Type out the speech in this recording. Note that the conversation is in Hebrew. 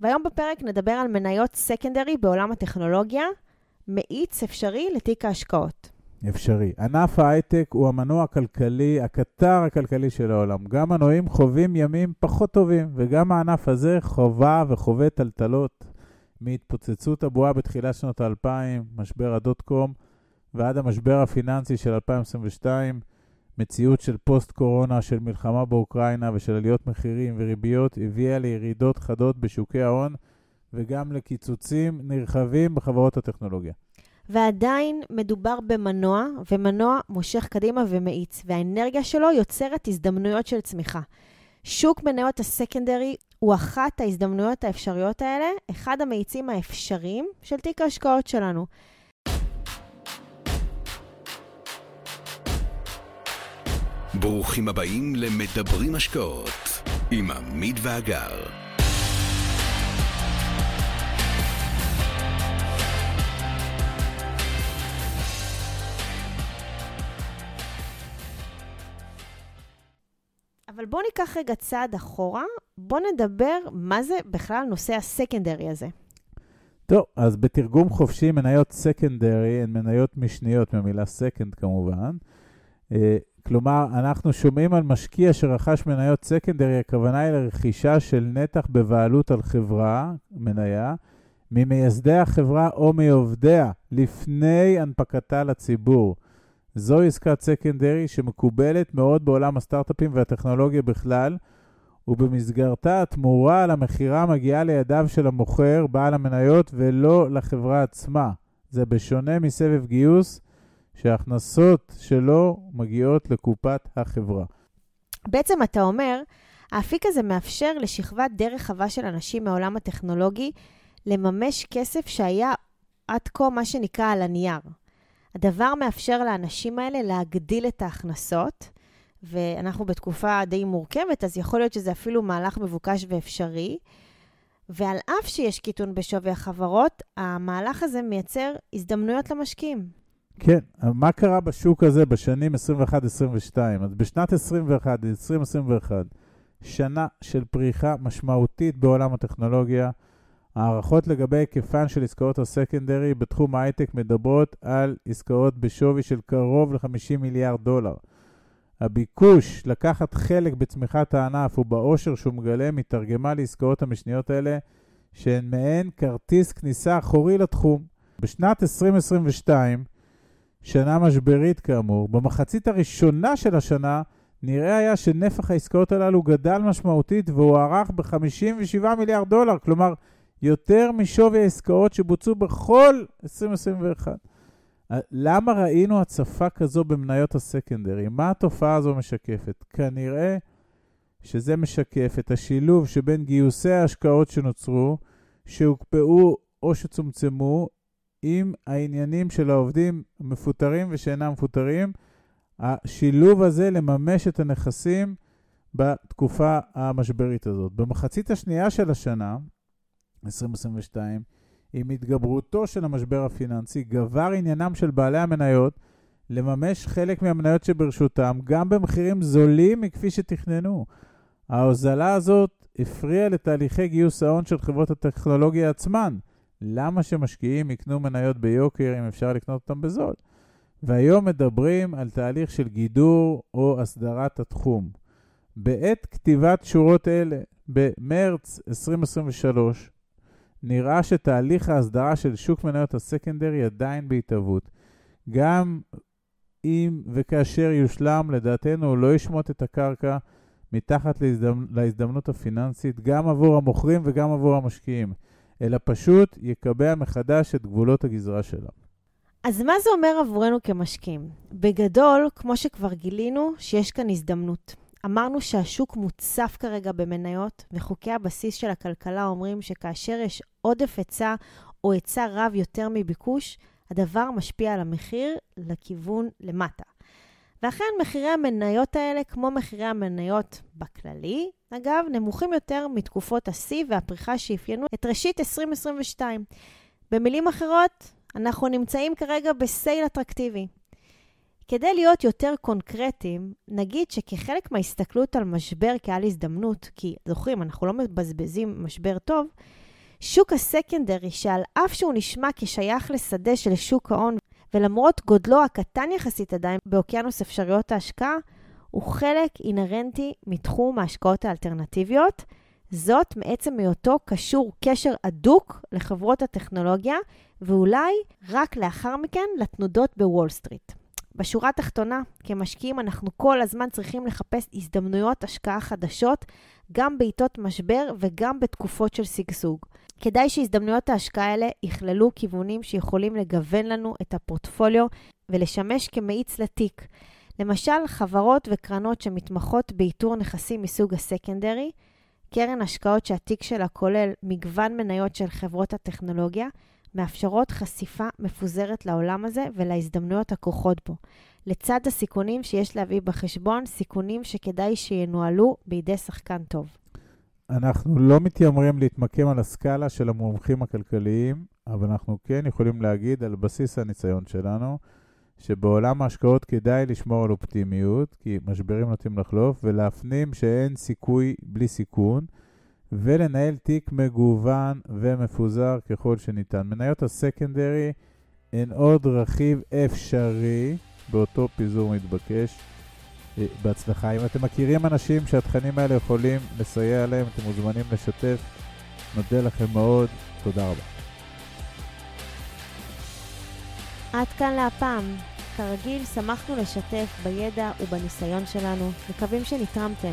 והיום בפרק נדבר על מניות סקנדרי בעולם הטכנולוגיה, מאיץ אפשרי לתיק ההשקעות. אפשרי. ענף ההייטק הוא המנוע הכלכלי, הקטר הכלכלי של העולם. גם מנועים חווים ימים פחות טובים, וגם הענף הזה חווה וחווה טלטלות מהתפוצצות הבועה בתחילת שנות האלפיים, משבר הדוט קום, ועד המשבר הפיננסי של 2022, מציאות של פוסט-קורונה, של מלחמה באוקראינה ושל עליות מחירים וריביות, הביאה לירידות חדות בשוקי ההון וגם לקיצוצים נרחבים בחברות הטכנולוגיה. ועדיין מדובר במנוע, ומנוע מושך קדימה ומאיץ, והאנרגיה שלו יוצרת הזדמנויות של צמיחה. שוק מניות הסקנדרי הוא אחת ההזדמנויות האפשריות האלה, אחד המאיצים האפשריים של תיק ההשקעות שלנו. ברוכים הבאים למדברים השקעות עם עמית ואגר. אבל בואו ניקח רגע צעד אחורה, בואו נדבר מה זה בכלל נושא הסקנדרי הזה. טוב, אז בתרגום חופשי, מניות סקנדרי הן מניות משניות, מהמילה סקנד כמובן. כלומר, אנחנו שומעים על משקיע שרכש מניות סקנדרי, הכוונה היא לרכישה של נתח בבעלות על חברה, מניה, ממייסדי החברה או מעובדיה, לפני הנפקתה לציבור. זו עסקת סקנדרי שמקובלת מאוד בעולם הסטארט-אפים והטכנולוגיה בכלל, ובמסגרתה התמורה על המכירה מגיעה לידיו של המוכר, בעל המניות, ולא לחברה עצמה. זה בשונה מסבב גיוס, שההכנסות שלו מגיעות לקופת החברה. בעצם אתה אומר, האפיק הזה מאפשר לשכבת די רחבה של אנשים מהעולם הטכנולוגי לממש כסף שהיה עד כה מה שנקרא על הנייר. הדבר מאפשר לאנשים האלה להגדיל את ההכנסות, ואנחנו בתקופה די מורכבת, אז יכול להיות שזה אפילו מהלך מבוקש ואפשרי. ועל אף שיש קיטון בשווי החברות, המהלך הזה מייצר הזדמנויות למשקיעים. כן, מה קרה בשוק הזה בשנים 21-22? אז בשנת 21, 2021, שנה של פריחה משמעותית בעולם הטכנולוגיה, הערכות לגבי היקפן של עסקאות הסקנדרי בתחום ההייטק מדברות על עסקאות בשווי של קרוב ל-50 מיליארד דולר. הביקוש לקחת חלק בצמיחת הענף ובאושר שהוא מגלה מתרגמה לעסקאות המשניות האלה שהן מעין כרטיס כניסה אחורי לתחום. בשנת 2022, שנה משברית כאמור, במחצית הראשונה של השנה נראה היה שנפח העסקאות הללו גדל משמעותית והוערך ב-57 מיליארד דולר, כלומר יותר משווי העסקאות שבוצעו בכל 2021. למה ראינו הצפה כזו במניות הסקנדרי? מה התופעה הזו משקפת? כנראה שזה משקף את השילוב שבין גיוסי ההשקעות שנוצרו, שהוקפאו או שצומצמו, עם העניינים של העובדים מפוטרים ושאינם מפוטרים, השילוב הזה לממש את הנכסים בתקופה המשברית הזאת. במחצית השנייה של השנה, 2022, עם התגברותו של המשבר הפיננסי, גבר עניינם של בעלי המניות לממש חלק מהמניות שברשותם, גם במחירים זולים מכפי שתכננו. ההוזלה הזאת הפריעה לתהליכי גיוס ההון של חברות הטכנולוגיה עצמן. למה שמשקיעים יקנו מניות ביוקר אם אפשר לקנות אותם בזול? והיום מדברים על תהליך של גידור או הסדרת התחום. בעת כתיבת שורות אלה, במרץ 2023, נראה שתהליך ההסדרה של שוק מניות הסקנדרי עדיין בהתהוות. גם אם וכאשר יושלם, לדעתנו הוא לא ישמוט את הקרקע מתחת להזדמנ... להזדמנות הפיננסית, גם עבור המוכרים וגם עבור המשקיעים, אלא פשוט יקבע מחדש את גבולות הגזרה שלה. אז מה זה אומר עבורנו כמשקיעים? בגדול, כמו שכבר גילינו, שיש כאן הזדמנות. אמרנו שהשוק מוצף כרגע במניות, וחוקי הבסיס של הכלכלה אומרים שכאשר יש עודף היצע או היצע רב יותר מביקוש, הדבר משפיע על המחיר לכיוון למטה. ואכן, מחירי המניות האלה, כמו מחירי המניות בכללי, אגב, נמוכים יותר מתקופות השיא והפריחה שאפיינו את ראשית 2022. במילים אחרות, אנחנו נמצאים כרגע בסייל אטרקטיבי. כדי להיות יותר קונקרטיים, נגיד שכחלק מההסתכלות על משבר כעל הזדמנות, כי זוכרים, אנחנו לא מבזבזים משבר טוב, שוק ה secondary, שעל אף שהוא נשמע כשייך לשדה של שוק ההון, ולמרות גודלו הקטן יחסית עדיין באוקיינוס אפשרויות ההשקעה, הוא חלק אינהרנטי מתחום ההשקעות האלטרנטיביות. זאת מעצם היותו קשור קשר הדוק לחברות הטכנולוגיה, ואולי רק לאחר מכן לתנודות בוול סטריט. בשורה התחתונה, כמשקיעים אנחנו כל הזמן צריכים לחפש הזדמנויות השקעה חדשות, גם בעיתות משבר וגם בתקופות של שגשוג. כדאי שהזדמנויות ההשקעה האלה יכללו כיוונים שיכולים לגוון לנו את הפורטפוליו ולשמש כמאיץ לתיק. למשל, חברות וקרנות שמתמחות באיתור נכסים מסוג הסקנדרי, קרן השקעות שהתיק שלה כולל מגוון מניות של חברות הטכנולוגיה, מאפשרות חשיפה מפוזרת לעולם הזה ולהזדמנויות הכרוכות בו, לצד הסיכונים שיש להביא בחשבון, סיכונים שכדאי שינוהלו בידי שחקן טוב. אנחנו לא מתיימרים להתמקם על הסקאלה של המומחים הכלכליים, אבל אנחנו כן יכולים להגיד על בסיס הניסיון שלנו, שבעולם ההשקעות כדאי לשמור על אופטימיות, כי משברים נוטים לחלוף, ולהפנים שאין סיכוי בלי סיכון, ולנהל תיק מגוון ומפוזר ככל שניתן. מניות הסקנדרי הן עוד רכיב אפשרי באותו פיזור מתבקש. אה, בהצלחה. אם אתם מכירים אנשים שהתכנים האלה יכולים לסייע להם, אתם מוזמנים לשתף. נודה לכם מאוד, תודה רבה. עד כאן להפעם. כרגיל, שמחנו לשתף בידע ובניסיון שלנו, מקווים שנתרמתם.